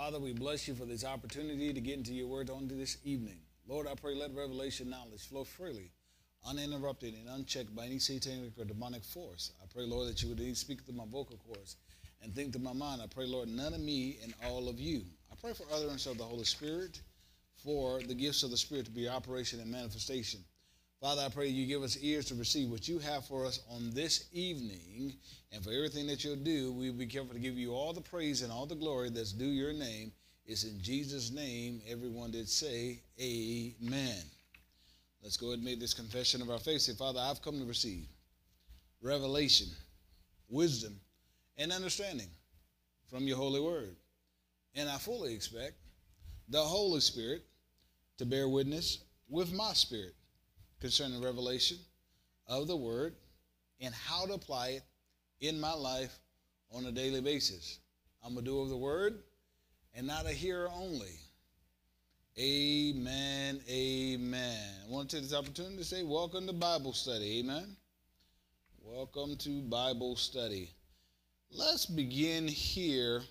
Father, we bless you for this opportunity to get into your word on this evening. Lord, I pray let revelation knowledge flow freely, uninterrupted and unchecked by any satanic or demonic force. I pray, Lord, that you would speak through my vocal cords and think through my mind. I pray, Lord, none of me and all of you. I pray for utterance of the Holy Spirit, for the gifts of the Spirit to be operation and manifestation. Father, I pray you give us ears to receive what you have for us on this evening. And for everything that you'll do, we'll be careful to give you all the praise and all the glory that's due your name. It's in Jesus' name, everyone did say, Amen. Let's go ahead and make this confession of our faith. Say, Father, I've come to receive revelation, wisdom, and understanding from your holy word. And I fully expect the Holy Spirit to bear witness with my spirit concerning revelation of the word and how to apply it in my life on a daily basis. I'm a doer of the word and not a hearer only. Amen. Amen. I want to take this opportunity to say, Welcome to Bible study. Amen. Welcome to Bible study. Let's begin here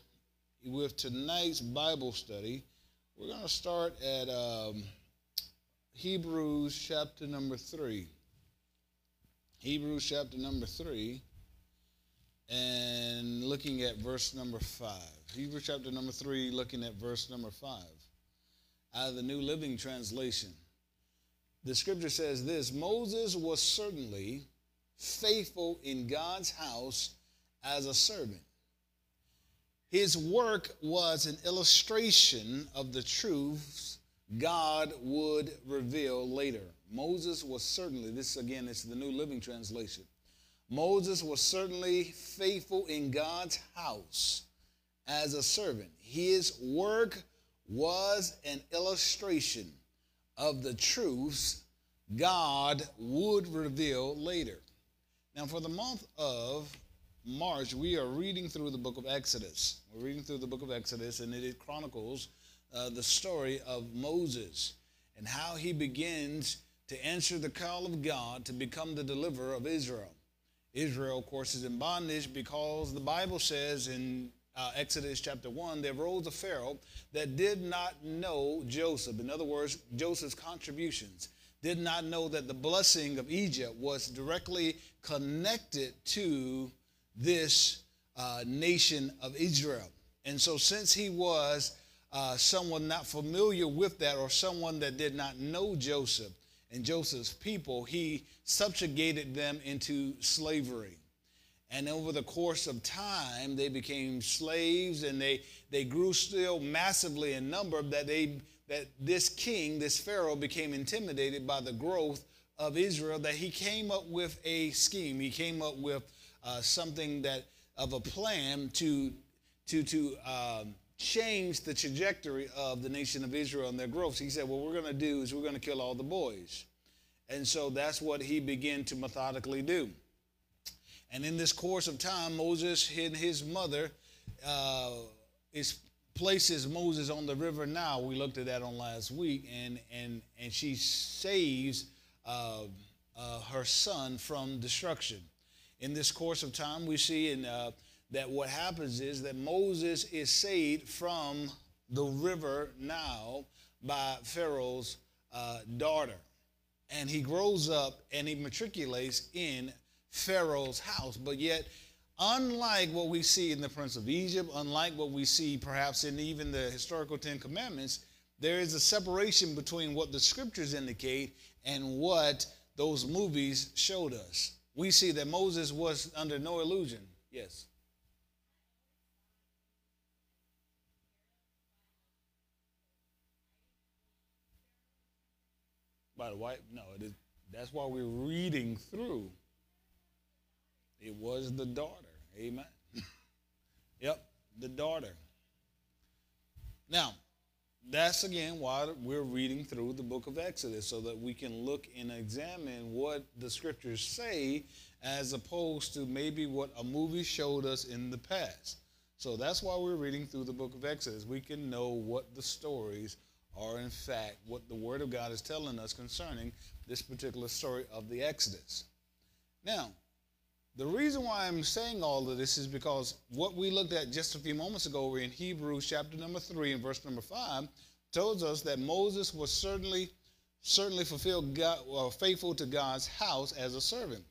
with tonight's Bible study. We're going to start at. Um, Hebrews chapter number 3. Hebrews chapter number 3 and looking at verse number 5. Hebrews chapter number 3, looking at verse number 5. Out of the New Living Translation. The scripture says this Moses was certainly faithful in God's house as a servant. His work was an illustration of the truths God would reveal later. Moses was certainly, this again is the New Living Translation. Moses was certainly faithful in God's house as a servant. His work was an illustration of the truths God would reveal later. Now, for the month of March, we are reading through the book of Exodus. We're reading through the book of Exodus, and it chronicles uh, the story of Moses and how he begins to answer the call of God to become the deliverer of Israel. Israel, of course, is in bondage because the Bible says in uh, Exodus chapter 1, there rose a Pharaoh that did not know Joseph. In other words, Joseph's contributions. Did not know that the blessing of Egypt was directly connected to this uh, nation of Israel. And so, since he was uh, someone not familiar with that or someone that did not know Joseph and Joseph's people, he subjugated them into slavery. And over the course of time, they became slaves and they, they grew still massively in number that, they, that this king, this Pharaoh, became intimidated by the growth of Israel, that he came up with a scheme. He came up with uh, something that of a plan to, to, to um, changed the trajectory of the nation of Israel and their growth. He said, What we're going to do is we're going to kill all the boys. And so that's what he began to methodically do. And in this course of time, Moses and his mother uh, is places Moses on the river Nile. We looked at that on last week, and and and she saves uh, uh, her son from destruction. In this course of time, we see in uh, that what happens is that Moses is saved from the river Nile by Pharaoh's uh, daughter. And he grows up and he matriculates in Pharaoh's house. But yet, unlike what we see in the Prince of Egypt, unlike what we see perhaps in even the historical Ten Commandments, there is a separation between what the scriptures indicate and what those movies showed us. We see that Moses was under no illusion. Yes. By the wife. No, it is, that's why we're reading through. It was the daughter. Amen. yep, the daughter. Now, that's again why we're reading through the book of Exodus so that we can look and examine what the scriptures say as opposed to maybe what a movie showed us in the past. So that's why we're reading through the book of Exodus. We can know what the stories are in fact what the Word of God is telling us concerning this particular story of the Exodus. Now, The reason why I'm saying all of this is because what we looked at just a few moments ago, we're in Hebrews chapter number three and verse number five, tells us that Moses was certainly certainly fulfilled God, well, faithful to God's house as a servant.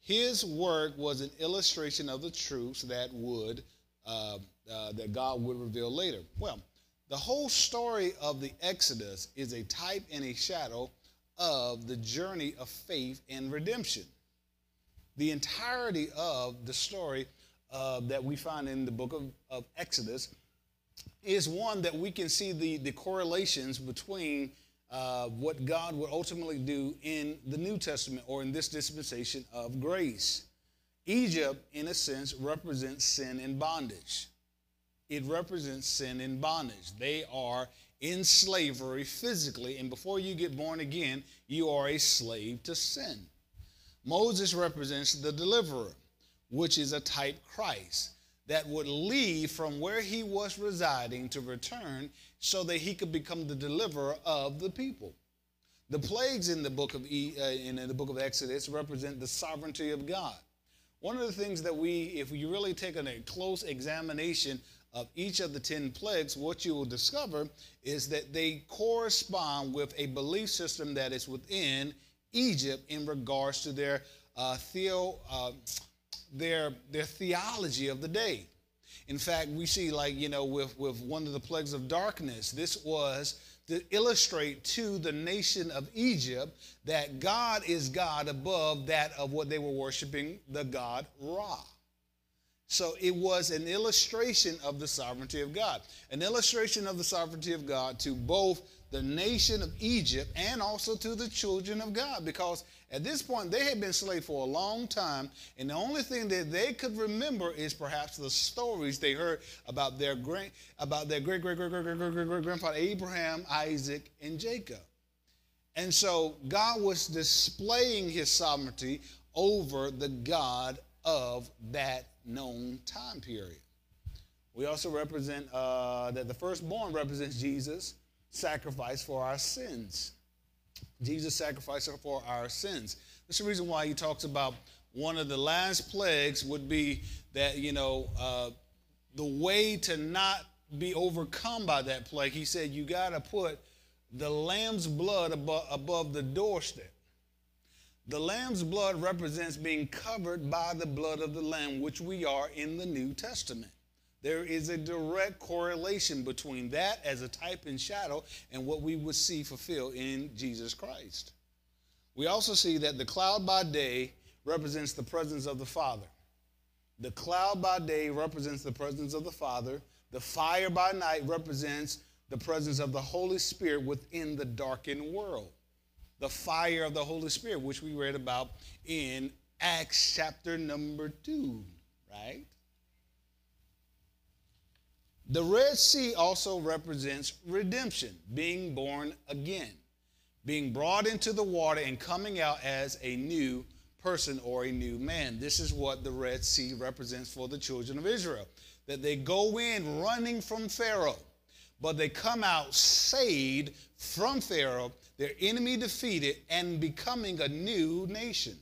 His work was an illustration of the truths that would uh, uh, that God would reveal later. Well, the whole story of the Exodus is a type and a shadow of the journey of faith and redemption the entirety of the story uh, that we find in the book of, of, Exodus is one that we can see the, the correlations between uh, what God would ultimately do in the New Testament or in this dispensation of grace. Egypt, in a sense, represents sin and bondage. It represents sin and bondage. They are in slavery physically, and before you get born again, you are a slave to sin. Moses represents the deliverer, which is a type Christ that would leave from where he was residing to return so that he could become the deliverer of the people. The plagues in the book of e, uh, in the book of Exodus represent the sovereignty of God. One of the things that we, if you really take a close examination of each of the 10 plagues, what you will discover is that they correspond with a belief system that is within Egypt in regards to their uh, theo, uh, their their theology of the day. In fact, we see like you know with with one of the plagues of darkness, this was to illustrate to the nation of Egypt that God is God above that of what they were worshiping, the god Ra. So it was an illustration of the sovereignty of God, an illustration of the sovereignty of God to both the nation of Egypt and also to the children of God because at this point they had been slaves for a long time and the only thing that they could remember is perhaps the stories they heard about their great about their great great great great great great great, great grandfather Abraham, Isaac and Jacob. And so God was displaying his sovereignty over the God of that known time period. We also represent uh, that the firstborn represents Jesus sacrifice for our sins. Jesus sacrificed for our sins. That's the reason why he talks about one of the last plagues would be that, you know, uh, the way to not be overcome by that plague, he said, you got to put the lamb's blood above, above the doorstep. The lamb's blood represents being covered by the blood of the lamb, which we are in the New Testament. There is a direct correlation between that as a type and shadow and what we would see fulfilled in Jesus Christ. We also see that the cloud by day represents the presence of the Father. The cloud by day represents the presence of the Father. The fire by night represents the presence of the Holy Spirit within the darkened world. The fire of the Holy Spirit, which we read about in Acts chapter number 2, right? The Red Sea also represents redemption, being born again, being brought into the water and coming out as a new person or a new man. This is what the Red Sea represents for the children of Israel. That they go in running from Pharaoh, but they come out saved from Pharaoh, their enemy defeated, and becoming a new nation.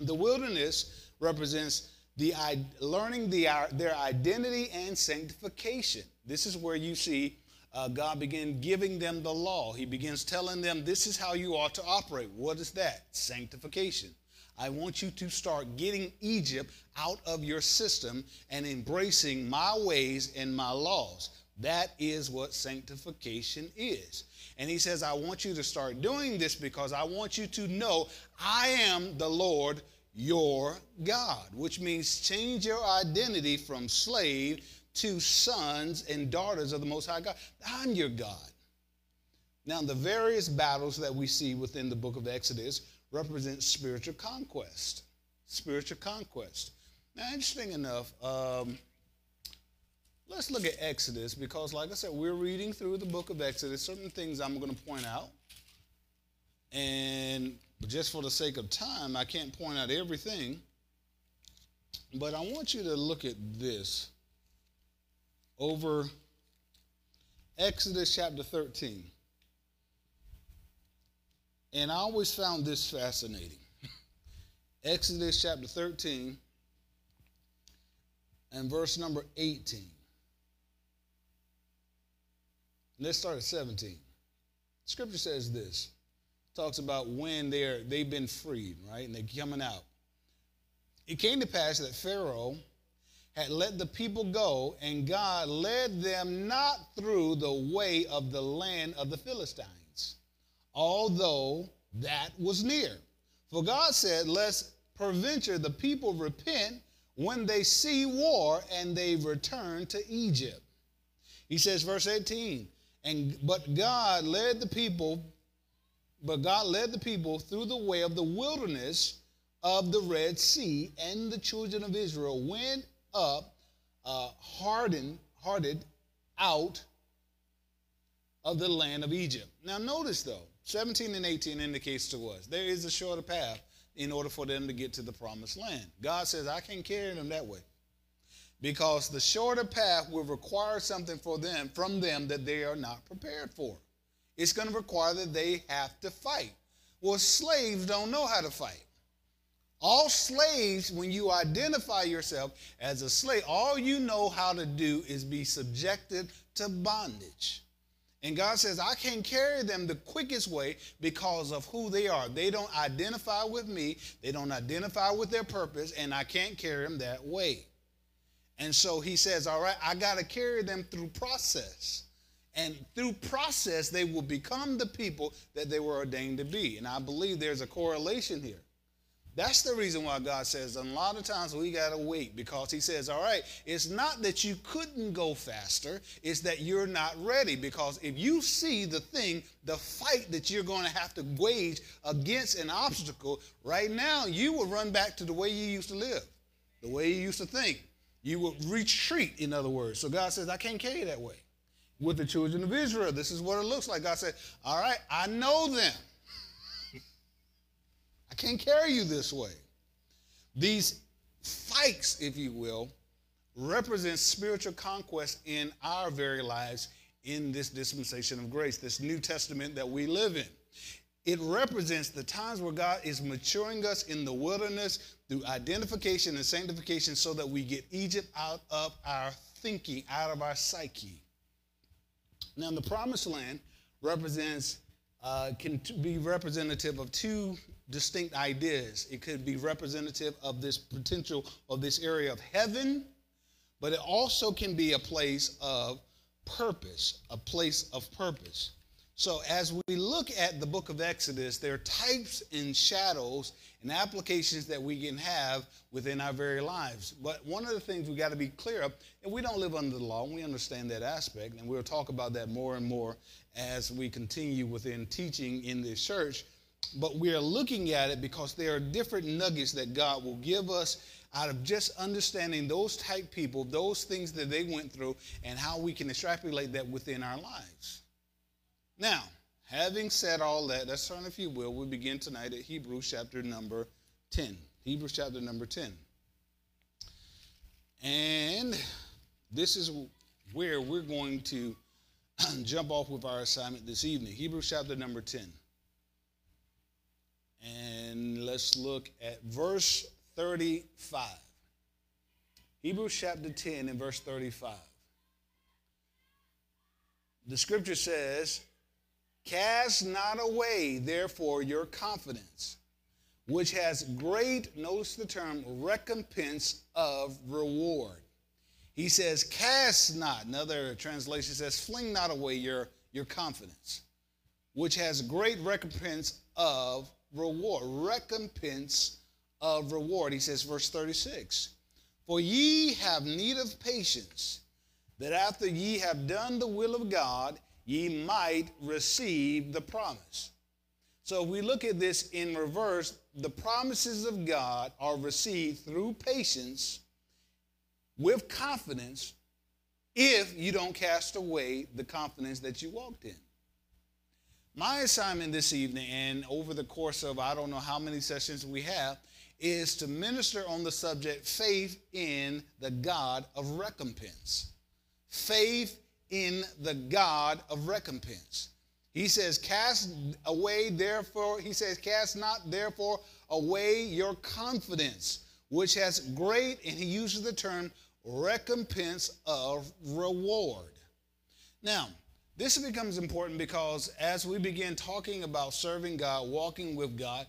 The wilderness represents the learning the, their identity and sanctification. This is where you see uh, God begin giving them the law. He begins telling them, This is how you ought to operate. What is that? Sanctification. I want you to start getting Egypt out of your system and embracing my ways and my laws. That is what sanctification is. And he says, I want you to start doing this because I want you to know I am the Lord your God, which means change your identity from slave to sons and daughters of the Most High God. I'm your God. Now, the various battles that we see within the book of Exodus represent spiritual conquest. Spiritual conquest. Now, interesting enough, um, let's look at Exodus because, like I said, we're reading through the book of Exodus. Certain things I'm going to point out. And just for the sake of time, I can't point out everything. But I want you to look at this over Exodus chapter 13. And I always found this fascinating. Exodus chapter 13 and verse number 18. Let's start at 17. Scripture says this. Talks about when they're they've been freed, right? And they're coming out. It came to pass that Pharaoh had let the people go, and God led them not through the way of the land of the Philistines, although that was near. For God said, Lest peradventure the people repent when they see war and they return to Egypt. He says, verse 18, and but God led the people, but God led the people through the way of the wilderness of the Red Sea, and the children of Israel went up, uh, hardened, hearted out of the land of Egypt. Now, notice though, 17 and 18 indicates to us there is a shorter path in order for them to get to the promised land. God says, I can carry them that way. Because the shorter path will require something for them from them that they are not prepared for. It's going to require that they have to fight. Well, slaves don't know how to fight. All slaves, when you identify yourself as a slave, all you know how to do is be subjected to bondage. And God says, I can carry them the quickest way because of who they are. They don't identify with me, they don't identify with their purpose, and I can't carry them that way. And so he says, All right, I got to carry them through process. And through process, they will become the people that they were ordained to be. And I believe there's a correlation here. That's the reason why God says, a lot of times we got to wait because He says, all right, it's not that you couldn't go faster, it's that you're not ready. Because if you see the thing, the fight that you're going to have to wage against an obstacle, right now, you will run back to the way you used to live, the way you used to think. You will retreat, in other words. So God says, I can't carry you that way. With the children of Israel, this is what it looks like. God said, All right, I know them. I can't carry you this way. These fights, if you will, represent spiritual conquest in our very lives in this dispensation of grace, this New Testament that we live in. It represents the times where God is maturing us in the wilderness through identification and sanctification so that we get Egypt out of our thinking, out of our psyche. Now, the promised land represents, uh, can be representative of two distinct ideas. It could be representative of this potential of this area of heaven, but it also can be a place of purpose, a place of purpose. So, as we look at the book of Exodus, there are types and shadows and applications that we can have within our very lives. But one of the things we got to be clear of, and we don't live under the law, and we understand that aspect, and we'll talk about that more and more as we continue within teaching in this church. But we are looking at it because there are different nuggets that God will give us out of just understanding those type people, those things that they went through, and how we can extrapolate that within our lives. Now, having said all that, let's turn, if you will, we begin tonight at Hebrews chapter number 10. Hebrews chapter number 10. And this is where we're going to jump off with our assignment this evening. Hebrews chapter number 10. And let's look at verse 35. Hebrews chapter 10 and verse 35. The scripture says, Cast not away, therefore, your confidence, which has great, notice the term, recompense of reward. He says, Cast not. Another translation says, Fling not away your, your confidence, which has great recompense of reward. Recompense of reward. He says, verse 36 For ye have need of patience, that after ye have done the will of God, ye might receive the promise. So if we look at this in reverse, the promises of God are received through patience with confidence if you don't cast away the confidence that you walked in. My assignment this evening, and over the course of I don't know how many sessions we have, is to minister on the subject faith in the God of recompense. Faith in the God of recompense. He says, Cast away, therefore, he says, Cast not, therefore, away your confidence, which has great, and he uses the term recompense of reward. Now, this becomes important because as we begin talking about serving God, walking with God,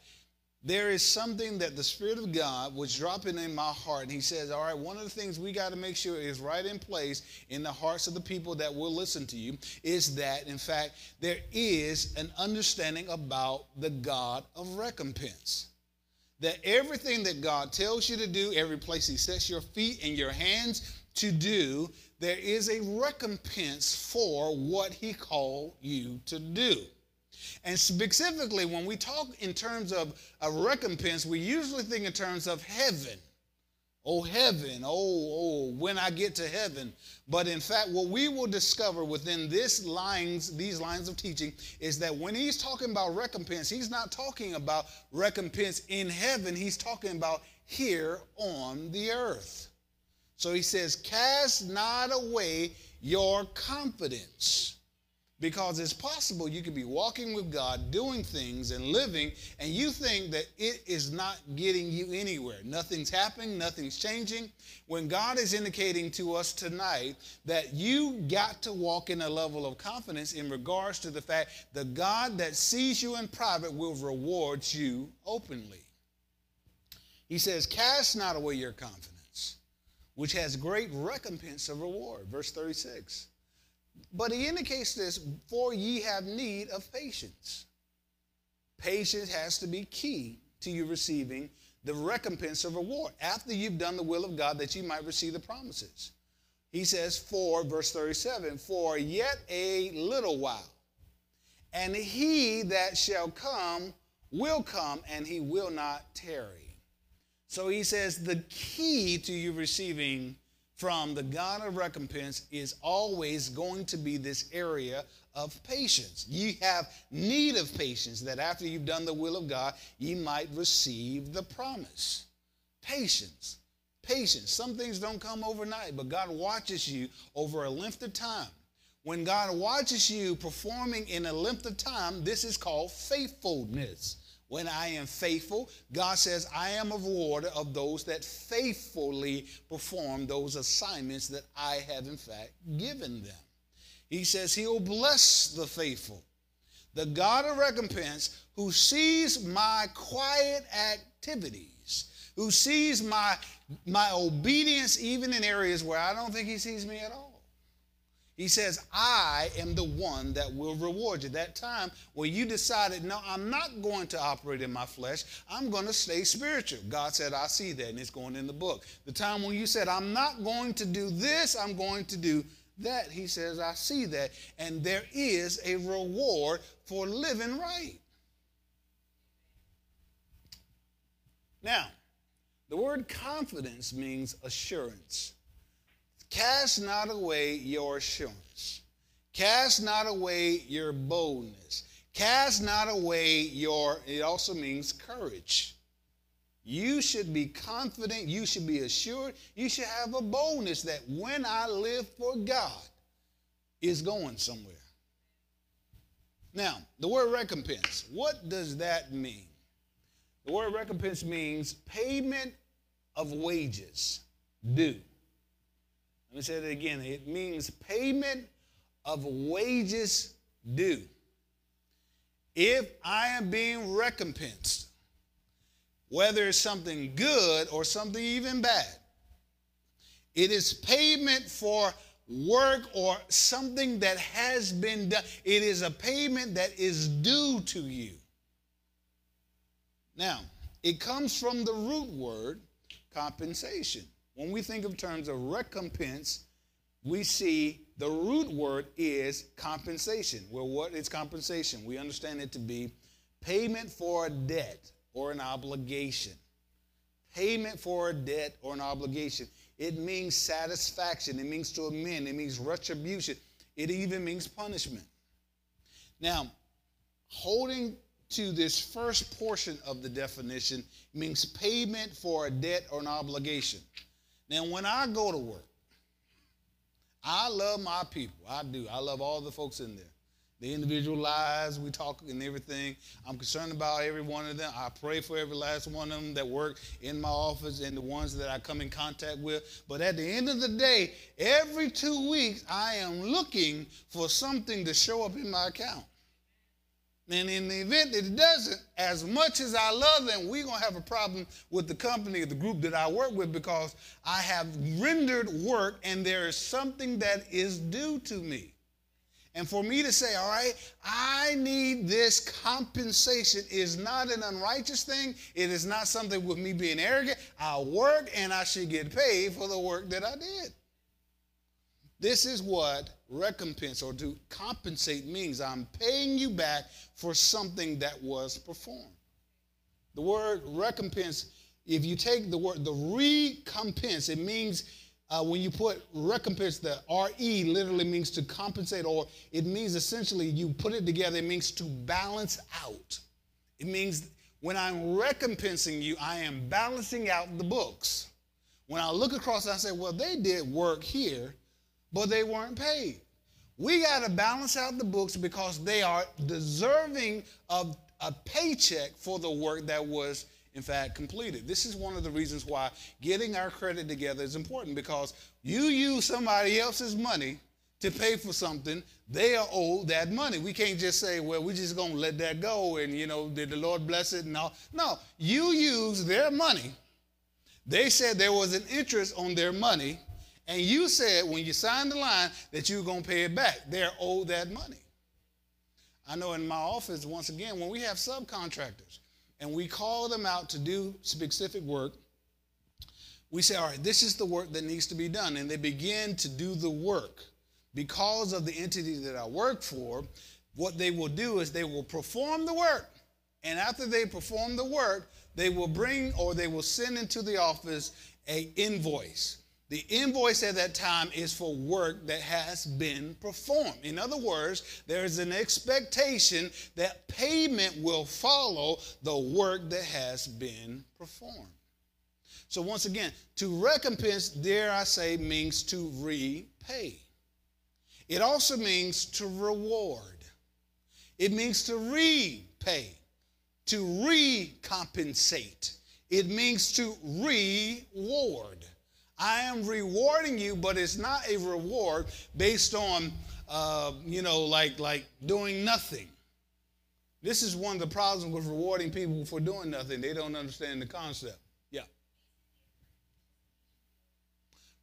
there is something that the Spirit of God was dropping in my heart. And He says, All right, one of the things we got to make sure is right in place in the hearts of the people that will listen to you is that, in fact, there is an understanding about the God of recompense. That everything that God tells you to do, every place He sets your feet and your hands to do, there is a recompense for what He called you to do. And specifically, when we talk in terms of a recompense, we usually think in terms of heaven. Oh, heaven. Oh, oh, when I get to heaven. But in fact, what we will discover within this lines, these lines of teaching is that when he's talking about recompense, he's not talking about recompense in heaven. He's talking about here on the earth. So he says, cast not away your confidence. Because it's possible you could be walking with God, doing things and living, and you think that it is not getting you anywhere. Nothing's happening, nothing's changing. When God is indicating to us tonight that you got to walk in a level of confidence in regards to the fact the God that sees you in private will reward you openly. He says, Cast not away your confidence, which has great recompense of reward. Verse 36. But he indicates this, for ye have need of patience. Patience has to be key to you receiving the recompense of reward after you've done the will of God that you might receive the promises. He says, for, verse 37, for yet a little while, and he that shall come will come, and he will not tarry. So he says the key to you receiving from the God of recompense is always going to be this area of patience. You have need of patience that after you've done the will of God, you might receive the promise. Patience. Patience. Some things don't come overnight, but God watches you over a length of time. When God watches you performing in a length of time, this is called faithfulness. When I am faithful, God says, I am a rewarder of those that faithfully perform those assignments that I have, in fact, given them. He says, He'll bless the faithful. The God of recompense who sees my quiet activities, who sees my, my obedience even in areas where I don't think He sees me at all. He says, I am the one that will reward you. That time where you decided, no, I'm not going to operate in my flesh. I'm going to stay spiritual. God said, I see that, and it's going in the book. The time when you said, I'm not going to do this, I'm going to do that, he says, I see that. And there is a reward for living right. Now, the word confidence means assurance. Cast not away your assurance. Cast not away your boldness. Cast not away your, it also means courage. You should be confident. You should be assured. You should have a boldness that when I live for God is going somewhere. Now, the word recompense, what does that mean? The word recompense means payment of wages due. Let me say that again. It means payment of wages due. If I am being recompensed, whether it's something good or something even bad, it is payment for work or something that has been done. It is a payment that is due to you. Now, it comes from the root word compensation. When we think of terms of recompense, we see the root word is compensation. Well, what is compensation? We understand it to be payment for a debt or an obligation. Payment for a debt or an obligation. It means satisfaction. It means to amend. It means retribution. It even means punishment. Now, holding to this first portion of the definition means payment for a debt or an obligation. Now, when I go to work, I love my people. I do. I love all the folks in there. the individual lives we talk and everything. I'm concerned about every one of them. I pray for every last one of them that work in my office and the ones that I come in contact with. But at the end of the day, every two weeks, I am looking for something to show up in my account. And in the event that it doesn't, as much as I love them, we're going to have a problem with the company or the group that I work with because I have rendered work and there is something that is due to me. And for me to say, all right, I need this compensation is not an unrighteous thing. It is not something with me being arrogant. I work and I should get paid for the work that I did. This is what recompense or to compensate means. I'm paying you back for something that was performed. The word recompense, if you take the word, the recompense, it means uh, when you put recompense, the RE literally means to compensate, or it means essentially you put it together, it means to balance out. It means when I'm recompensing you, I am balancing out the books. When I look across, and I say, well, they did work here, but they weren't paid. We got to balance out the books because they are deserving of a paycheck for the work that was in fact, completed. This is one of the reasons why getting our credit together is important because you use somebody else's money to pay for something, they are owed that money. We can't just say, well, we're just going to let that go and, you know, did the Lord bless it and all. No, you use their money. They said there was an interest on their money, and you said when you signed the line that you were going to pay it back. They're owed that money. I know in my office, once again, when we have subcontractors, and we call them out to do specific work, we say, all right, this is the work that needs to be done. And they begin to do the work. Because of the entity that I work for, what they will do is they will perform the work. And after they perform the work, they will bring or they will send into the office a invoice. The invoice at that time is for work that has been performed. In other words, there is an expectation that payment will follow the work that has been performed. So, once again, to recompense, dare I say, means to repay. It also means to reward. It means to repay, to recompensate. It means to reward. I am rewarding you, but it's not a reward based on, uh, you know, like, like doing nothing. This is one of the problems with rewarding people for doing nothing. They don't understand the concept. Yeah.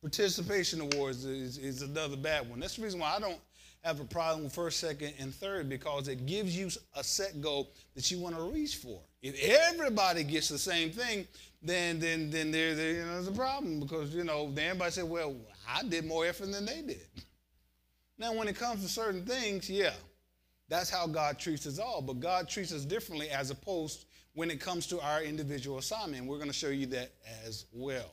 Participation awards is, is another bad one. That's the reason why I don't have a problem with first, second, and third because it gives you a set goal that you want to reach for. If everybody gets the same thing, then then then there, there you know, there's a problem because you know then everybody said, well, I did more effort than they did. Now, when it comes to certain things, yeah, that's how God treats us all. But God treats us differently as opposed when it comes to our individual assignment. We're going to show you that as well.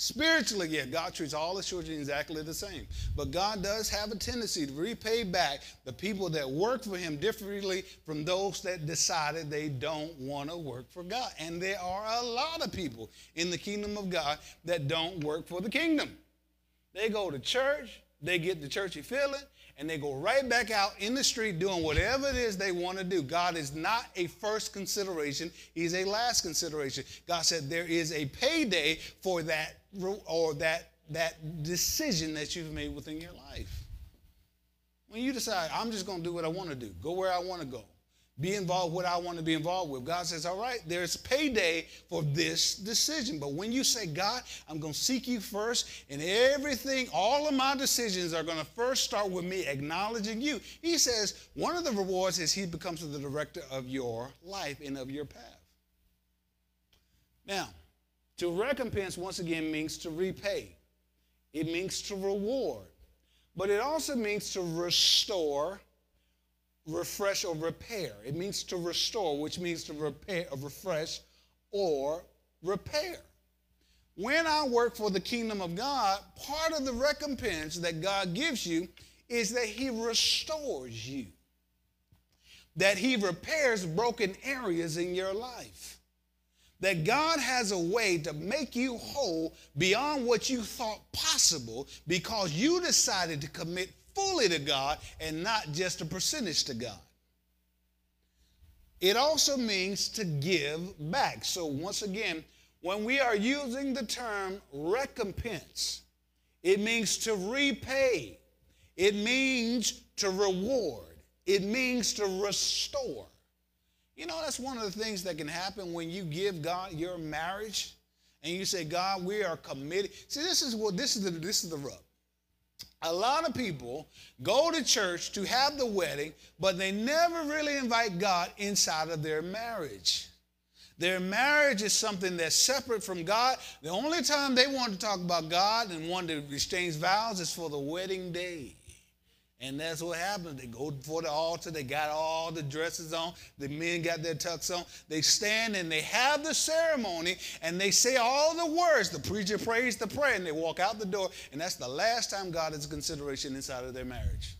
Spiritually, yeah, God treats all his children exactly the same. But God does have a tendency to repay back the people that work for him differently from those that decided they don't want to work for God. And there are a lot of people in the kingdom of God that don't work for the kingdom. They go to church, they get the churchy feeling, and they go right back out in the street doing whatever it is they want to do. God is not a first consideration, He's a last consideration. God said there is a payday for that or that, that decision that you've made within your life. When you decide, I'm just going to do what I want to do, go where I want to go, be involved what I want to be involved with. God says, all right, there's payday for this decision. But when you say, God, I'm going to seek you first, and everything, all of my decisions are going to first start with me acknowledging you. He says, one of the rewards is he becomes the director of your life and of your path. Now, to recompense, once again, means to repay. It means to reward. But it also means to restore refresh or repair. It means to restore, which means to repair, uh, refresh or repair. When I work for the kingdom of God, part of the recompense that God gives you is that He restores you, that He repairs broken areas in your life. That God has a way to make you whole beyond what you thought possible because you decided to commit fully to God and not just a percentage to God. It also means to give back. So, once again, when we are using the term recompense, it means to repay, it means to reward, it means to restore. You know, that's one of the things that can happen when you give God your marriage and you say, God, we are committed. See, this is what this is the this is the rub. A lot of people go to church to have the wedding, but they never really invite God inside of their marriage. Their marriage is something that's separate from God. The only time they want to talk about God and want to exchange vows is for the wedding day. And that's what happens. They go before the altar, they got all the dresses on, the men got their tux on. They stand and they have the ceremony and they say all the words. The preacher prays the prayer and they walk out the door. And that's the last time God is consideration inside of their marriage.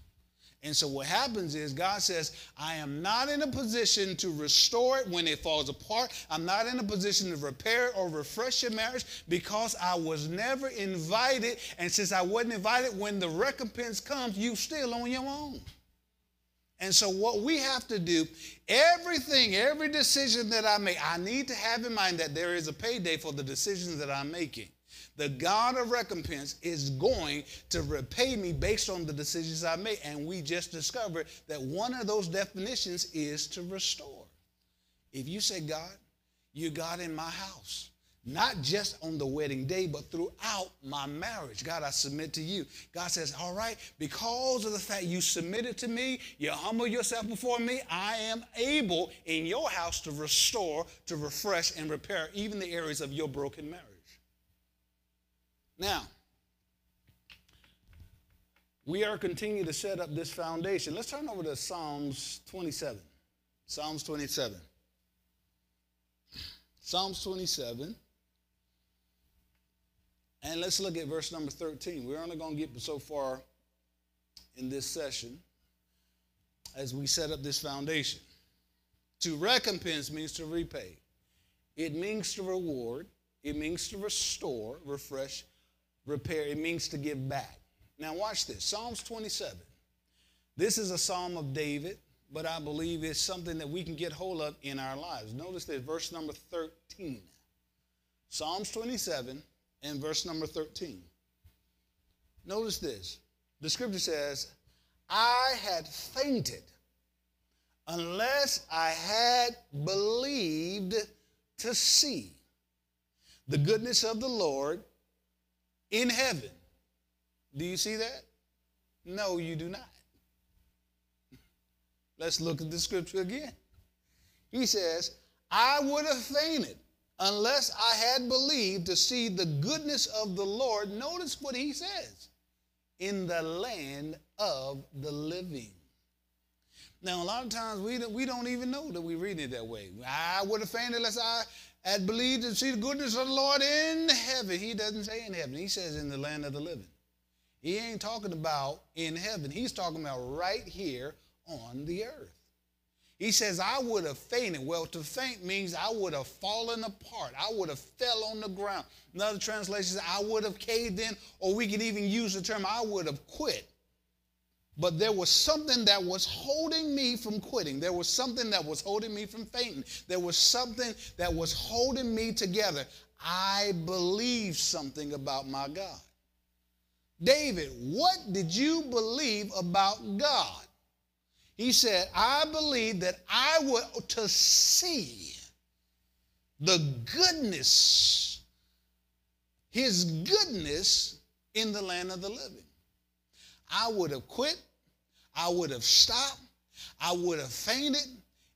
And so what happens is God says, I am not in a position to restore it when it falls apart. I'm not in a position to repair it or refresh your marriage because I was never invited. And since I wasn't invited, when the recompense comes, you still on your own. And so, what we have to do, everything, every decision that I make, I need to have in mind that there is a payday for the decisions that I'm making the God of recompense is going to repay me based on the decisions I made. And we just discovered that one of those definitions is to restore. If you say, God, you God in my house, not just on the wedding day, but throughout my marriage. God, I submit to you. God says, All right, because of the fact you submitted to me, you humble yourself before me, I am able in your house to restore, to refresh, and repair even the areas of your broken marriage. Now, we are continuing to set up this foundation. Let's turn over to Psalms 27. Psalms 27. Psalms 27. And let's look at verse number 13. We're only going to get so far in this session as we set up this foundation. To recompense means to repay, it means to reward, it means to restore, refresh, repair. It means to give back. Now, watch this Psalms 27. This is a psalm of David, but I believe it's something that we can get hold of in our lives. Notice this, verse number 13. Psalms 27 and verse number 13. Notice this. The scripture says, I had fainted unless I had believed to see the goodness of the Lord in heaven. Do you see that? No, you do not. Let's look at the scripture again. He says, I would have fainted unless I had believed to see the goodness of the Lord. Notice what he says in the land of the living. Now, a lot of times we don't, we don't even know that we read it that way. I would have fainted unless I had believed to see the goodness of the Lord in heaven. He doesn't say in heaven, he says in the land of the living. He ain't talking about in heaven, he's talking about right here on the earth. He says, I would have fainted. Well, to faint means I would have fallen apart. I would have fell on the ground. Another translation says, I would have caved in, or we could even use the term, I would have quit. But there was something that was holding me from quitting. There was something that was holding me from fainting. There was something that was holding me together. I believe something about my God. David, what did you believe about God? He said, I believe that I would to see the goodness, his goodness in the land of the living. I would have quit I would have stopped. I would have fainted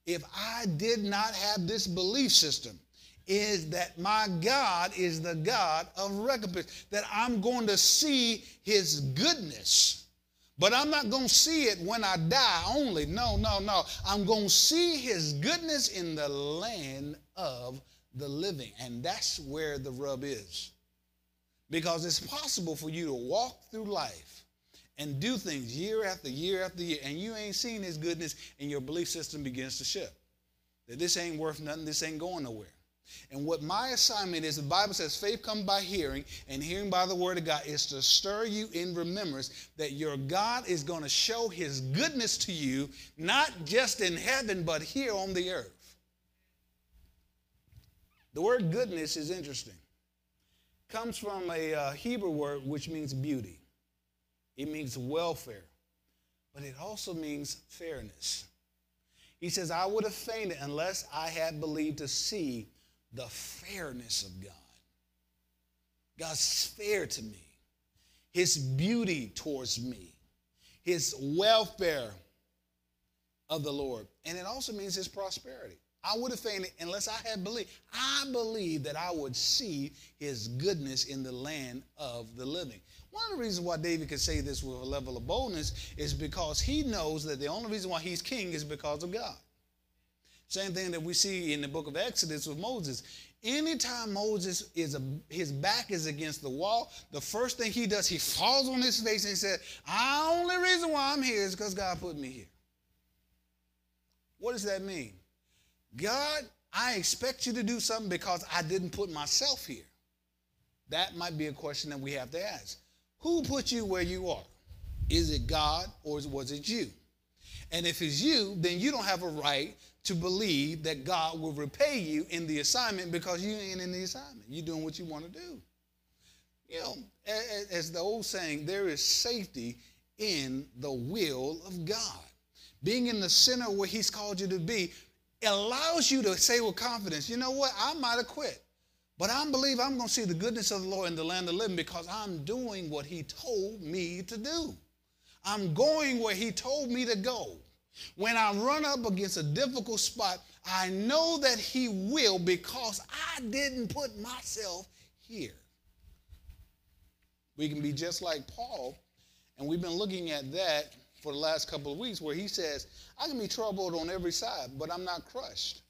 if I did not have this belief system is that my God is the God of recompense, that I'm going to see his goodness. But I'm not going to see it when I die only. No, no, no. I'm going to see his goodness in the land of the living. And that's where the rub is. Because it's possible for you to walk through life and do things year after year after year, and you ain't seen his goodness, and your belief system begins to shift. That this ain't worth nothing, this ain't going nowhere. And what my assignment is, the Bible says faith comes by hearing, and hearing by the word of God, is to stir you in remembrance that your God is going to show his goodness to you, not just in heaven, but here on the earth. The word goodness is interesting. comes from a uh, Hebrew word which means beauty. It means welfare, but it also means fairness. He says, I would have fainted unless I had believed to see the fairness of God. God's fair to me, His beauty towards me, His welfare of the Lord. And it also means His prosperity. I would have fainted unless I had believed. I believed that I would see His goodness in the land of the living. One of the reasons why David could say this with a level of boldness is because he knows that the only reason why he's king is because of God. Same thing that we see in the book of Exodus with Moses. Anytime Moses is a, his back is against the wall, the first thing he does, he falls on his face and he said, The only reason why I'm here is because God put me here. What does that mean? God, I expect you to do something because I didn't put myself here. That might be a question that we have to ask. Who put you where you are? Is it God or was it you? And if it's you, then you don't have a right to believe that God will repay you in the assignment because you ain't in the assignment. You're doing what you want to do. You know, as the old saying, there is safety in the will of God. Being in the center where He's called you to be allows you to say with confidence, you know what, I might have quit. But I believe I'm going to see the goodness of the Lord in the land of living because I'm doing what He told me to do. I'm going where He told me to go. When I run up against a difficult spot, I know that He will because I didn't put myself here. We can be just like Paul, and we've been looking at that for the last couple of weeks where he says, I can be troubled on every side, but I'm not crushed.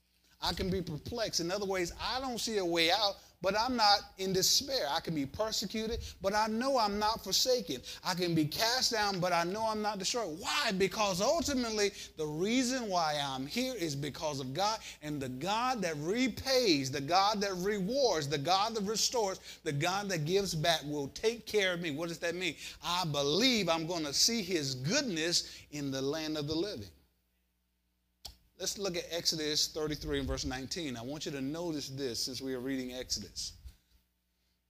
I can be perplexed. In other ways, I don't see a way out, but I'm not in despair. I can be persecuted, but I know I'm not forsaken. I can be cast down, but I know I'm not destroyed. Why? Because ultimately, the reason why I'm here is because of God, and the God that repays, the God that rewards, the God that restores, the God that gives back will take care of me. What does that mean? I believe I'm going to see his goodness in the land of the living. Let's look at Exodus 33 and verse 19. I want you to notice this since we are reading Exodus.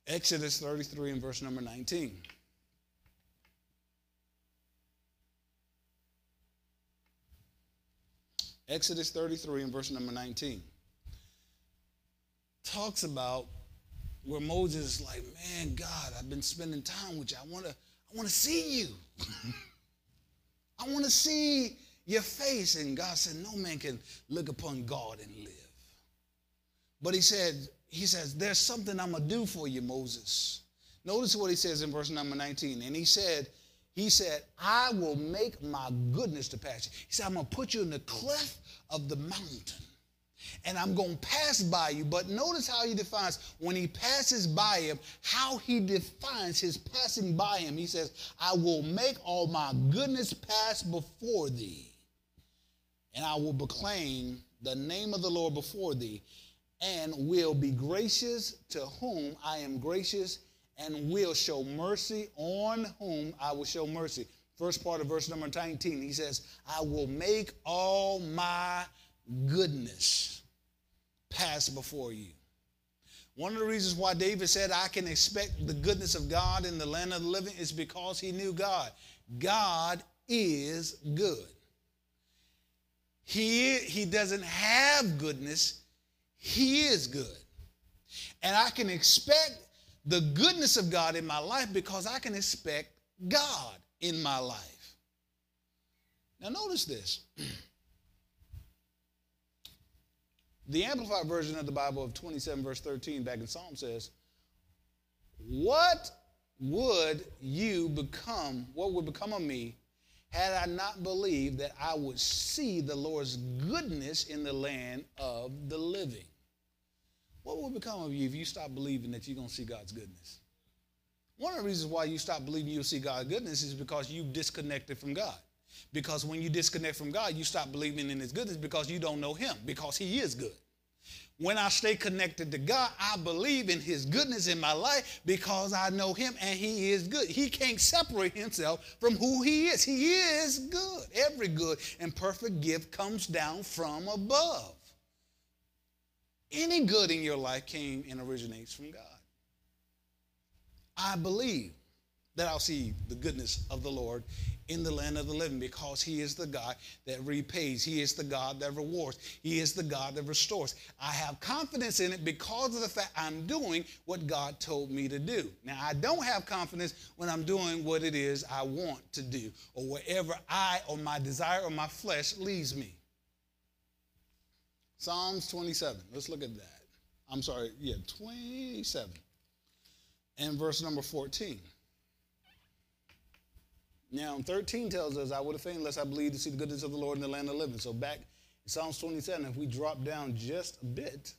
Exodus 33 and verse number 19. Exodus 33 and verse number 19 talks about where Moses is like, man, God, I've been spending time with you. I want to I want to see you. I want to see your face. And God said, No man can look upon God and live. But he said, He says, There's something I'm gonna do for you, Moses. Notice what he says in verse number 19. And he said, he said, I will make my goodness to pass you. He said, I'm to put you in the cleft of the mountain and I'm going to pass by you. But notice how he defines when he passes by him, how he defines his passing by him. He says, I will make all my goodness pass before thee and I will proclaim the name of the Lord before thee, and will be gracious to whom I am gracious, and will show mercy on whom I will show mercy. First part of verse number 19, he says, I will make all my goodness pass before you. One of the reasons why David said, I can expect the goodness of God in the land of the living is because he knew God. God is good. He, he doesn't have goodness, He is good. And I can expect the goodness of God in my life because I can expect God in my life. Now, notice this. The Amplified version of the Bible of 27, verse 13, back in Psalm says, What would you become? What would become of me had I not believed that I would see the Lord's goodness in the land of the living. What will become of you if you stop believing that you're going to see God's goodness? One of the reasons why you stop believing you'll see God's goodness is because you've disconnected from God. Because when you disconnect from God, you stop believing in His goodness because you don't know Him, because He is good. When I stay connected to God, I believe in His goodness in my life because I know Him and He is good. He can't separate Himself from who He is. He is good. Every good and perfect gift comes down from above. Any good in your life came and originates from God. I believe that I'll see the goodness of the Lord in the land of the living because he is the God that repays. He is the God that rewards. He is the God that restores. I have confidence in it because of the fact I'm doing what God told me to do. Now, I don't have confidence when I'm doing what it is I want to do or wherever I or my desire or my flesh leads me. Psalms 27. Let's look at that. I'm sorry, yeah, 27 and verse number 14. Now, 13 tells us, I would have fainted unless I believed to see the goodness of the Lord in the land of the living. So back in Psalms 27, if we drop down just a bit,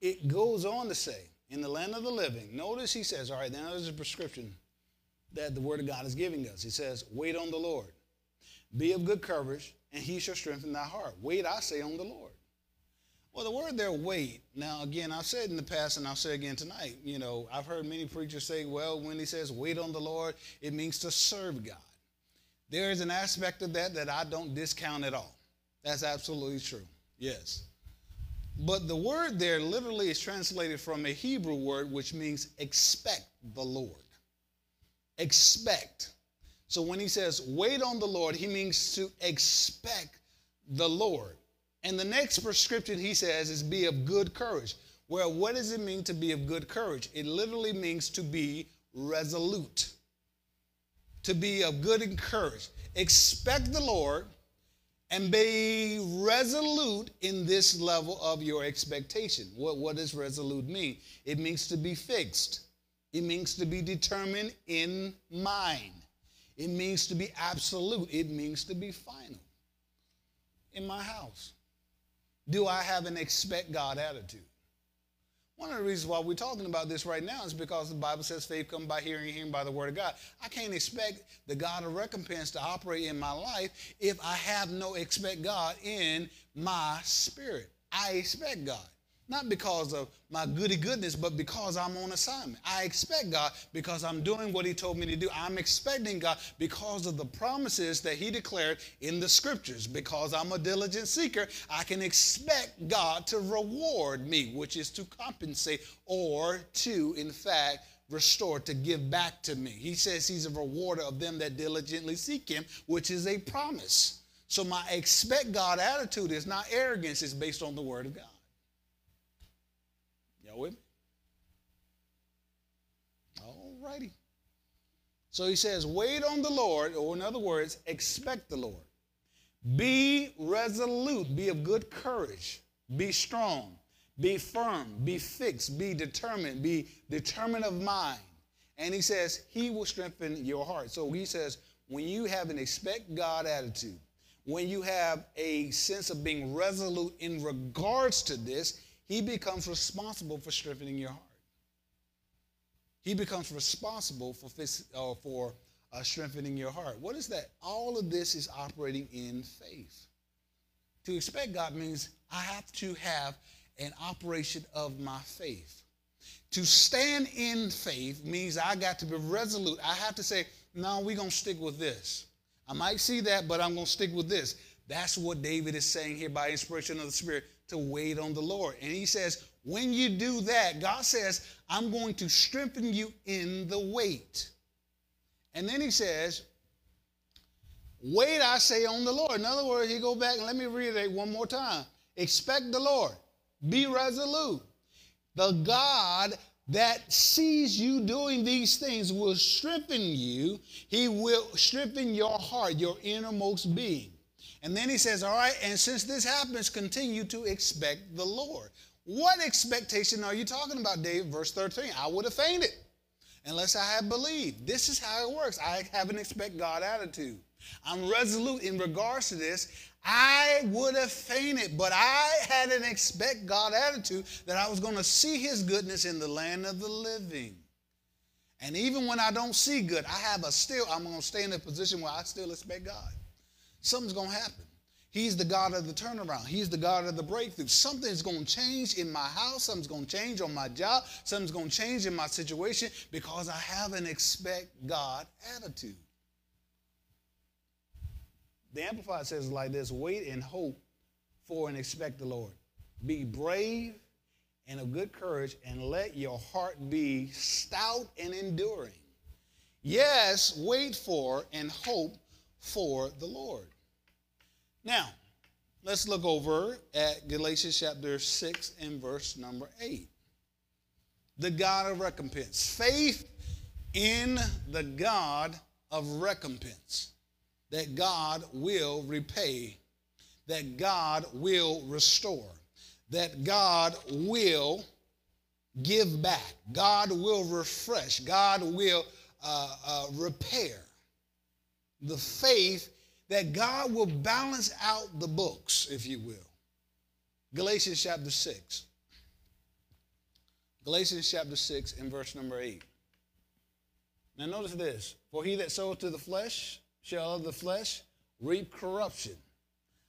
it goes on to say, in the land of the living, notice he says, all right, now there's a prescription that the word of God is giving us. He says, wait on the Lord. Be of good courage, and he shall strengthen thy heart. Wait, I say, on the Lord. Well, the word there, wait. Now, again, I've said in the past and I'll say again tonight, you know, I've heard many preachers say, well, when he says wait on the Lord, it means to serve God. There is an aspect of that that I don't discount at all. That's absolutely true. Yes. But the word there literally is translated from a Hebrew word which means expect the Lord. Expect. So when he says wait on the Lord, he means to expect the Lord. And the next prescription he says is be of good courage. Well, what does it mean to be of good courage? It literally means to be resolute, to be of good courage. Expect the Lord and be resolute in this level of your expectation. What, what does resolute mean? It means to be fixed, it means to be determined in mind, it means to be absolute, it means to be final. In my house, do I have an expect God attitude? One of the reasons why we're talking about this right now is because the Bible says faith comes by hearing, hearing by the word of God. I can't expect the God of recompense to operate in my life if I have no expect God in my spirit. I expect God. Not because of my goody goodness, but because I'm on assignment. I expect God because I'm doing what He told me to do. I'm expecting God because of the promises that He declared in the scriptures. Because I'm a diligent seeker, I can expect God to reward me, which is to compensate or to, in fact, restore, to give back to me. He says He's a rewarder of them that diligently seek Him, which is a promise. So my expect God attitude is not arrogance, it's based on the Word of God. Y'all? All righty. So he says, wait on the Lord, or in other words, expect the Lord. Be resolute, be of good courage, be strong, be firm, be fixed, be determined, be determined of mind. And he says, He will strengthen your heart. So he says, when you have an expect God attitude, when you have a sense of being resolute in regards to this, he becomes responsible for strengthening your heart. He becomes responsible for, uh, for uh, strengthening your heart. What is that? All of this is operating in faith. To expect God means I have to have an operation of my faith. To stand in faith means I got to be resolute. I have to say, no, we're going to stick with this. I might see that, but I'm going to stick with this. That's what David is saying here by inspiration of the Spirit to wait on the Lord. And he says, when you do that, God says, I'm going to strengthen you in the wait. And then he says, wait, I say, on the Lord. In other words, he go back and let me read reiterate one more time. Expect the Lord. Be resolute. The God that sees you doing these things will strengthen you. He will strengthen your heart, your innermost being. And then he says, All right, and since this happens, continue to expect the Lord. What expectation are you talking about, Dave? Verse 13 I would have fainted unless I had believed. This is how it works. I have an expect God attitude. I'm resolute in regards to this. I would have fainted, but I had an expect God attitude that I was going to see his goodness in the land of the living. And even when I don't see good, I have a still, I'm going to stay in a position where I still expect God something's going to happen. He's the God of the turnaround. He's the God of the breakthrough. Something's going to change in my house. Something's going to change on my job. Something's going to change in my situation because I have an expect God attitude. The Amplified says like this wait and hope for and expect the Lord. Be brave and of good courage, and let your heart be stout and enduring. Yes, wait for and hope for the Lord. Now, let's look over at Galatians chapter 6 and verse number 8. The God of recompense. Faith in the God of recompense. That God will repay, that God will restore, that God will give back, God will refresh, God will uh, uh, repair. The faith that God will balance out the books, if you will. Galatians chapter 6. Galatians chapter 6 and verse number 8. Now notice this. For he that soweth to the flesh shall of the flesh reap corruption.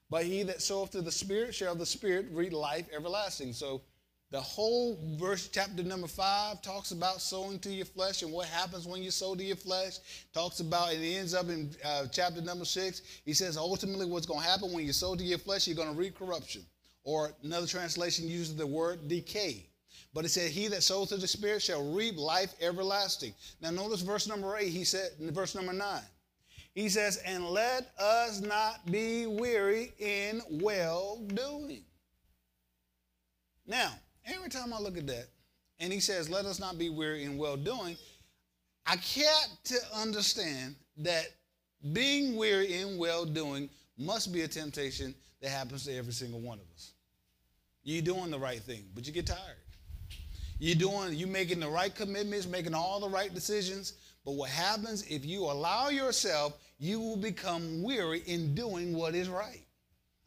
But he that soweth to the Spirit shall of the Spirit reap life everlasting. So the whole verse, chapter number five, talks about sowing to your flesh and what happens when you sow to your flesh. Talks about, it ends up in uh, chapter number six. He says, ultimately, what's going to happen when you sow to your flesh, you're going to reap corruption. Or another translation uses the word decay. But it said, He that sows to the Spirit shall reap life everlasting. Now, notice verse number eight. He said, verse number nine, he says, And let us not be weary in well doing. Now, Every time I look at that, and he says, Let us not be weary in well doing, I can't to understand that being weary in well doing must be a temptation that happens to every single one of us. You're doing the right thing, but you get tired. You're doing, you're making the right commitments, making all the right decisions. But what happens if you allow yourself, you will become weary in doing what is right.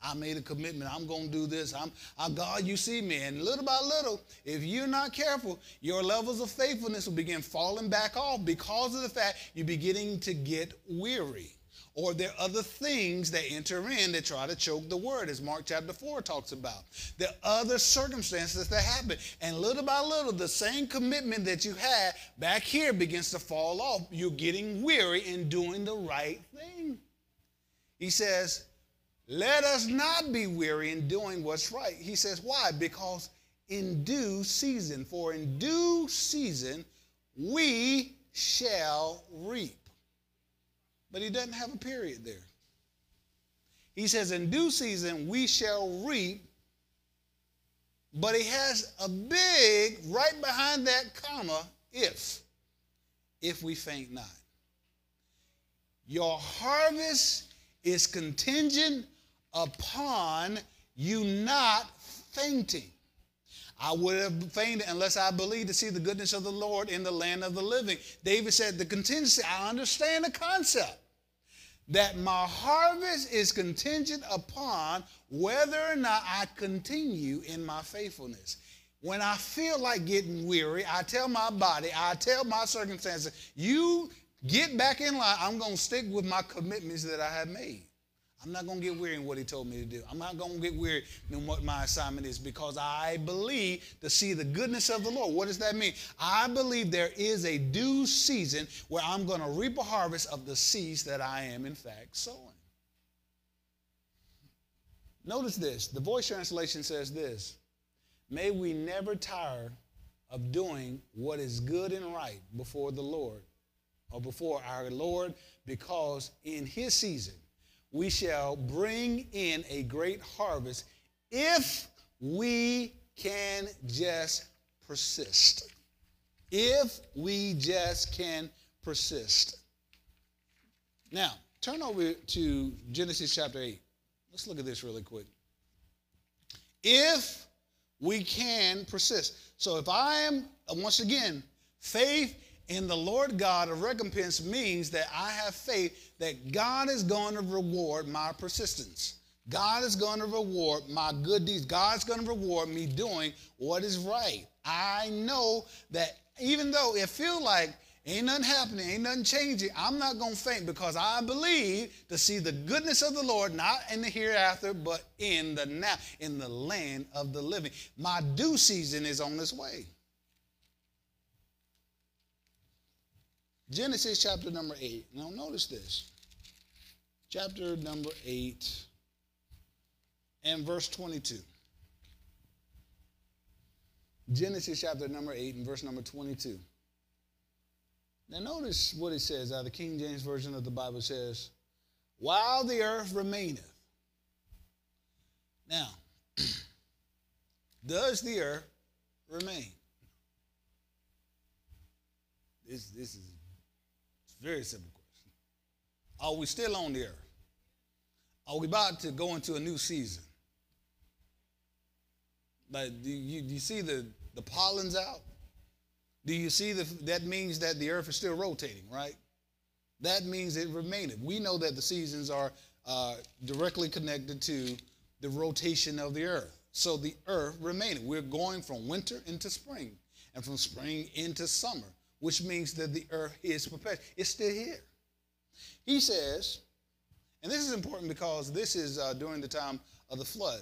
I made a commitment. I'm going to do this. I'm, I, God, you see me. And little by little, if you're not careful, your levels of faithfulness will begin falling back off because of the fact you're beginning to get weary. Or there are other things that enter in that try to choke the word, as Mark chapter 4 talks about. There are other circumstances that happen. And little by little, the same commitment that you had back here begins to fall off. You're getting weary in doing the right thing. He says, let us not be weary in doing what's right. He says, why? Because in due season, for in due season we shall reap. But he doesn't have a period there. He says, in due season we shall reap. But he has a big, right behind that comma, if. If we faint not. Your harvest is contingent upon you not fainting. I would have fainted unless I believed to see the goodness of the Lord in the land of the living. David said, The contingency, I understand the concept that my harvest is contingent upon whether or not I continue in my faithfulness. When I feel like getting weary, I tell my body, I tell my circumstances, you get back in line. I'm going to stick with my commitments that I have made. I'm not going to get weary in what he told me to do. I'm not going to get weary in what my assignment is because I believe to see the goodness of the Lord. What does that mean? I believe there is a due season where I'm going to reap a harvest of the seeds that I am, in fact, sowing. Notice this. The voice translation says this May we never tire of doing what is good and right before the Lord or before our Lord because in his season, we shall bring in a great harvest if we can just persist. If we just can persist. Now, turn over to Genesis chapter 8. Let's look at this really quick. If we can persist. So if I am, once again, faith in the Lord God of recompense means that I have faith that God is going to reward my persistence. God is going to reward my good deeds. God's going to reward me doing what is right. I know that even though it feels like Ain't nothing happening, ain't nothing changing. I'm not going to faint because I believe to see the goodness of the Lord, not in the hereafter, but in the now, in the land of the living. My due season is on its way. Genesis chapter number 8. Now, notice this. Chapter number 8 and verse 22. Genesis chapter number 8 and verse number 22. Now, notice what it says. The King James Version of the Bible says, While the earth remaineth. Now, does the earth remain? This, this is very simple question. Are we still on the earth? Are we about to go into a new season? Like, do you, do you see the, the pollen's out? Do you see the, that means that the earth is still rotating, right? That means it remaineth. We know that the seasons are uh, directly connected to the rotation of the earth. So the earth remaineth. We're going from winter into spring and from spring into summer, which means that the earth is perpetual. It's still here. He says, and this is important because this is uh, during the time of the flood.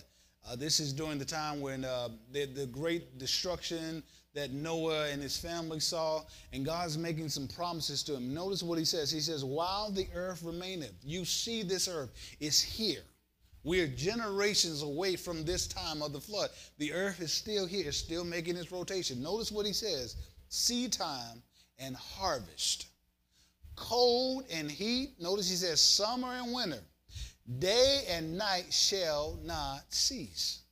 Uh, this is during the time when uh, the, the great destruction that Noah and his family saw, and God's making some promises to him. Notice what he says. He says, While the earth remaineth, you see this earth is here. We are generations away from this time of the flood. The earth is still here, still making its rotation. Notice what he says seed time and harvest, cold and heat. Notice he says summer and winter, day and night shall not cease.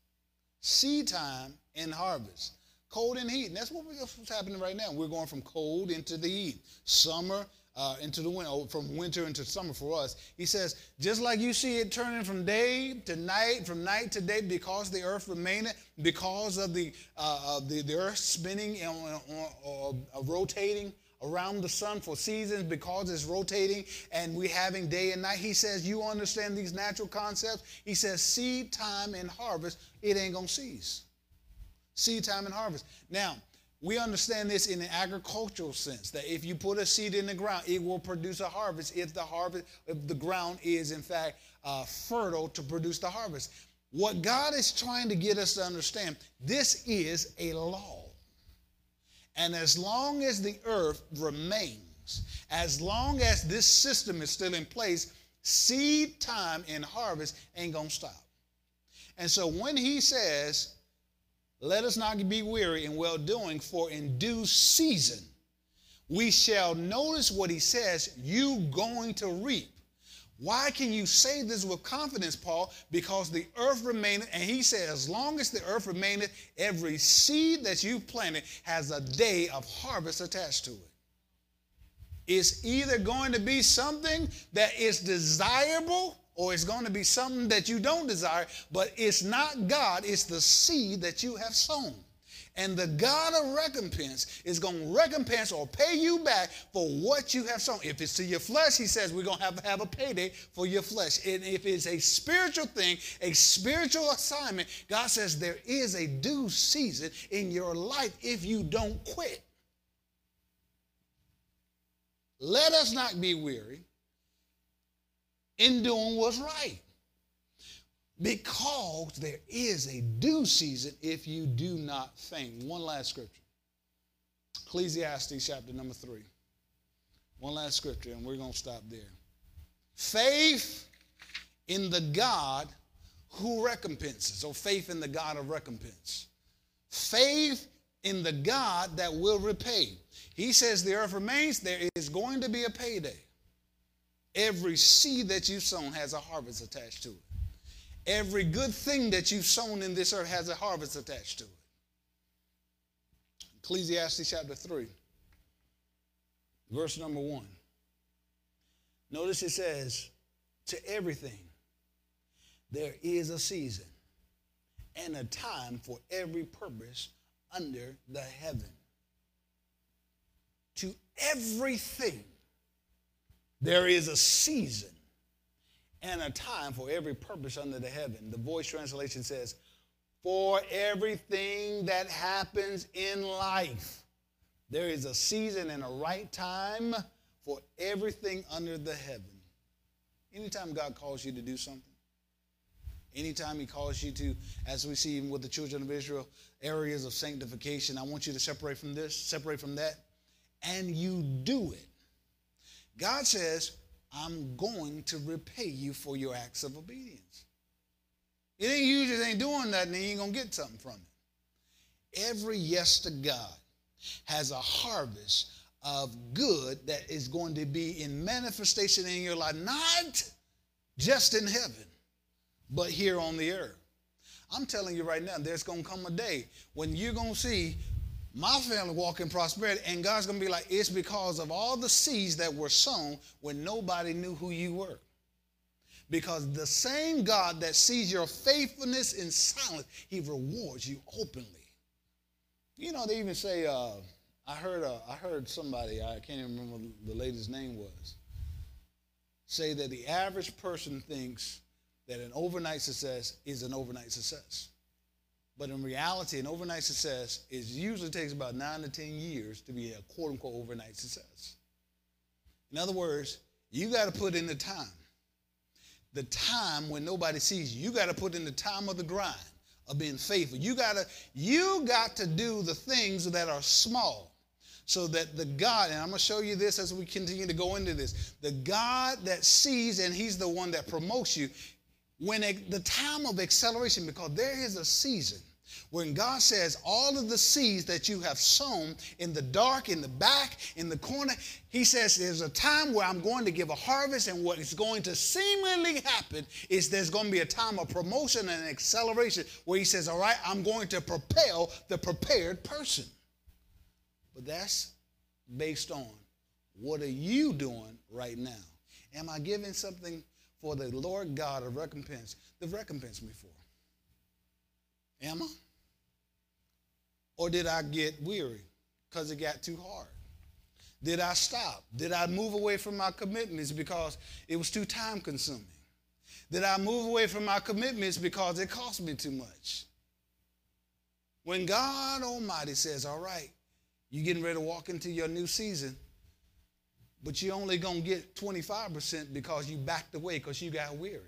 Seed time and harvest cold and heat. And that's what's happening right now. We're going from cold into the heat, summer uh, into the winter, oh, from winter into summer for us. He says, just like you see it turning from day to night, from night to day, because the earth remaineth, because of the, uh, the, the earth spinning and uh, rotating around the sun for seasons because it's rotating and we're having day and night. He says, You understand these natural concepts? He says, Seed time and harvest, it ain't gonna cease seed time and harvest. Now, we understand this in an agricultural sense that if you put a seed in the ground, it will produce a harvest if the harvest, if the ground is in fact uh, fertile to produce the harvest. What God is trying to get us to understand, this is a law. And as long as the earth remains, as long as this system is still in place, seed time and harvest ain't gonna stop. And so when he says, let us not be weary in well doing, for in due season we shall notice what he says, you going to reap. Why can you say this with confidence, Paul? Because the earth remaineth, and he said, as long as the earth remaineth, every seed that you planted has a day of harvest attached to it. It's either going to be something that is desirable or it's going to be something that you don't desire, but it's not God, it's the seed that you have sown. And the God of recompense is going to recompense or pay you back for what you have sown. If it's to your flesh, he says we're going to have have a payday for your flesh. And if it's a spiritual thing, a spiritual assignment, God says there is a due season in your life if you don't quit. Let us not be weary in doing what's right. Because there is a due season if you do not faint. One last scripture Ecclesiastes chapter number three. One last scripture, and we're going to stop there. Faith in the God who recompenses, or faith in the God of recompense. Faith in the God that will repay. He says the earth remains, there is going to be a payday. Every seed that you've sown has a harvest attached to it. Every good thing that you've sown in this earth has a harvest attached to it. Ecclesiastes chapter 3, verse number 1. Notice it says, To everything there is a season and a time for every purpose under the heaven. To everything there is a season and a time for every purpose under the heaven. The voice translation says, for everything that happens in life, There is a season and a right time for everything under the heaven. Anytime God calls you to do something, anytime He calls you to, as we see with the children of Israel, areas of sanctification, I want you to separate from this, separate from that, and you do it. God says, I'm going to repay you for your acts of obedience. It ain't you just ain't doing nothing, and you ain't gonna get something from it. Every yes to God has a harvest of good that is going to be in manifestation in your life, not just in heaven, but here on the earth. I'm telling you right now, there's going to come a day when you're going to see my family walk in prosperity, and God's going to be like, it's because of all the seeds that were sown when nobody knew who you were. Because the same God that sees your faithfulness in silence, he rewards you openly. You know, they even say, uh, I heard, uh, I heard somebody, I can't even remember the lady's name was, say that the average person thinks that an overnight success is an overnight success. But in reality, an overnight success is usually takes about nine to 10 years to be a quote unquote overnight success. In other words, you got to put in the time. The time when nobody sees you. You got to put in the time of the grind of being faithful. You got to you got to do the things that are small so that the God, and I'm going to show you this as we continue to go into this, the God that sees and He's the one that promotes you, when the time of acceleration, because there is a season when God says all of the seeds that you have sown in the dark, in the back, in the corner, He says there's a time where I'm going to give a harvest, and what is going to seemingly happen is there's going to be a time of promotion and acceleration where He says, All right, I'm going to propel the prepared person. But that's based on what are you doing right now? Am I giving something for the Lord God of recompense to recompense me for? Am I? Or did I get weary because it got too hard? Did I stop? Did I move away from my commitments because it was too time consuming? Did I move away from my commitments because it cost me too much? When God Almighty says, All right, you're getting ready to walk into your new season, but you're only going to get 25% because you backed away because you got weary.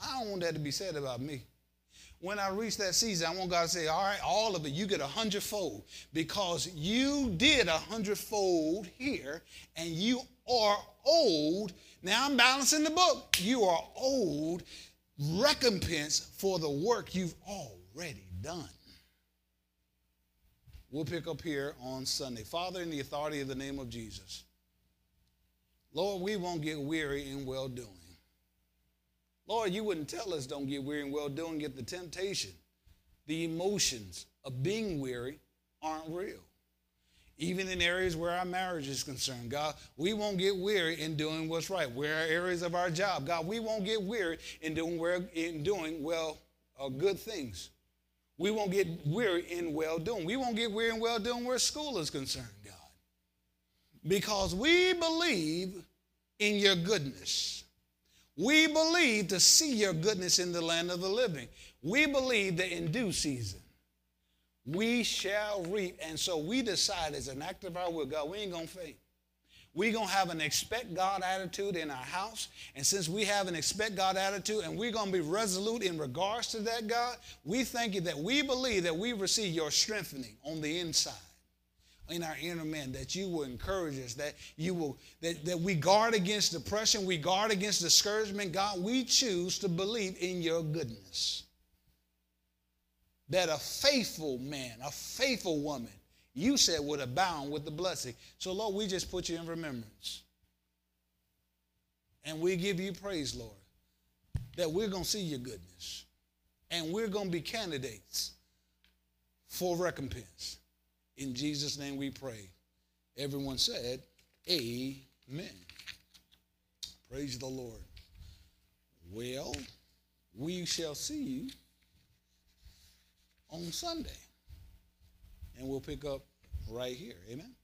I don't want that to be said about me. When I reach that season, I want God to say, all right, all of it, you get a hundredfold because you did a hundredfold here and you are old. Now I'm balancing the book. You are old recompense for the work you've already done. We'll pick up here on Sunday. Father, in the authority of the name of Jesus, Lord, we won't get weary in well doing. Lord, you wouldn't tell us don't get weary in well doing, get the temptation. The emotions of being weary aren't real. Even in areas where our marriage is concerned, God, we won't get weary in doing what's right. Where are areas of our job, God, we won't get weary in doing, in doing well, uh, good things. We won't get weary in well doing. We won't get weary in well doing where school is concerned, God. Because we believe in your goodness. We believe to see your goodness in the land of the living. We believe that in due season we shall reap. And so we decide as an act of our will, God, we ain't going to faint. We're going to have an expect God attitude in our house. And since we have an expect God attitude and we're going to be resolute in regards to that, God, we thank you that we believe that we receive your strengthening on the inside in our inner man that you will encourage us that you will that, that we guard against depression we guard against discouragement god we choose to believe in your goodness that a faithful man a faithful woman you said would abound with the blessing. So, Lord, we just put you in remembrance. And we give you praise, Lord, that we're going to see your goodness. And we're going to be candidates for recompense. In Jesus' name we pray. Everyone said, Amen. Praise the Lord. Well, we shall see you on Sunday and we'll pick up right here. Amen.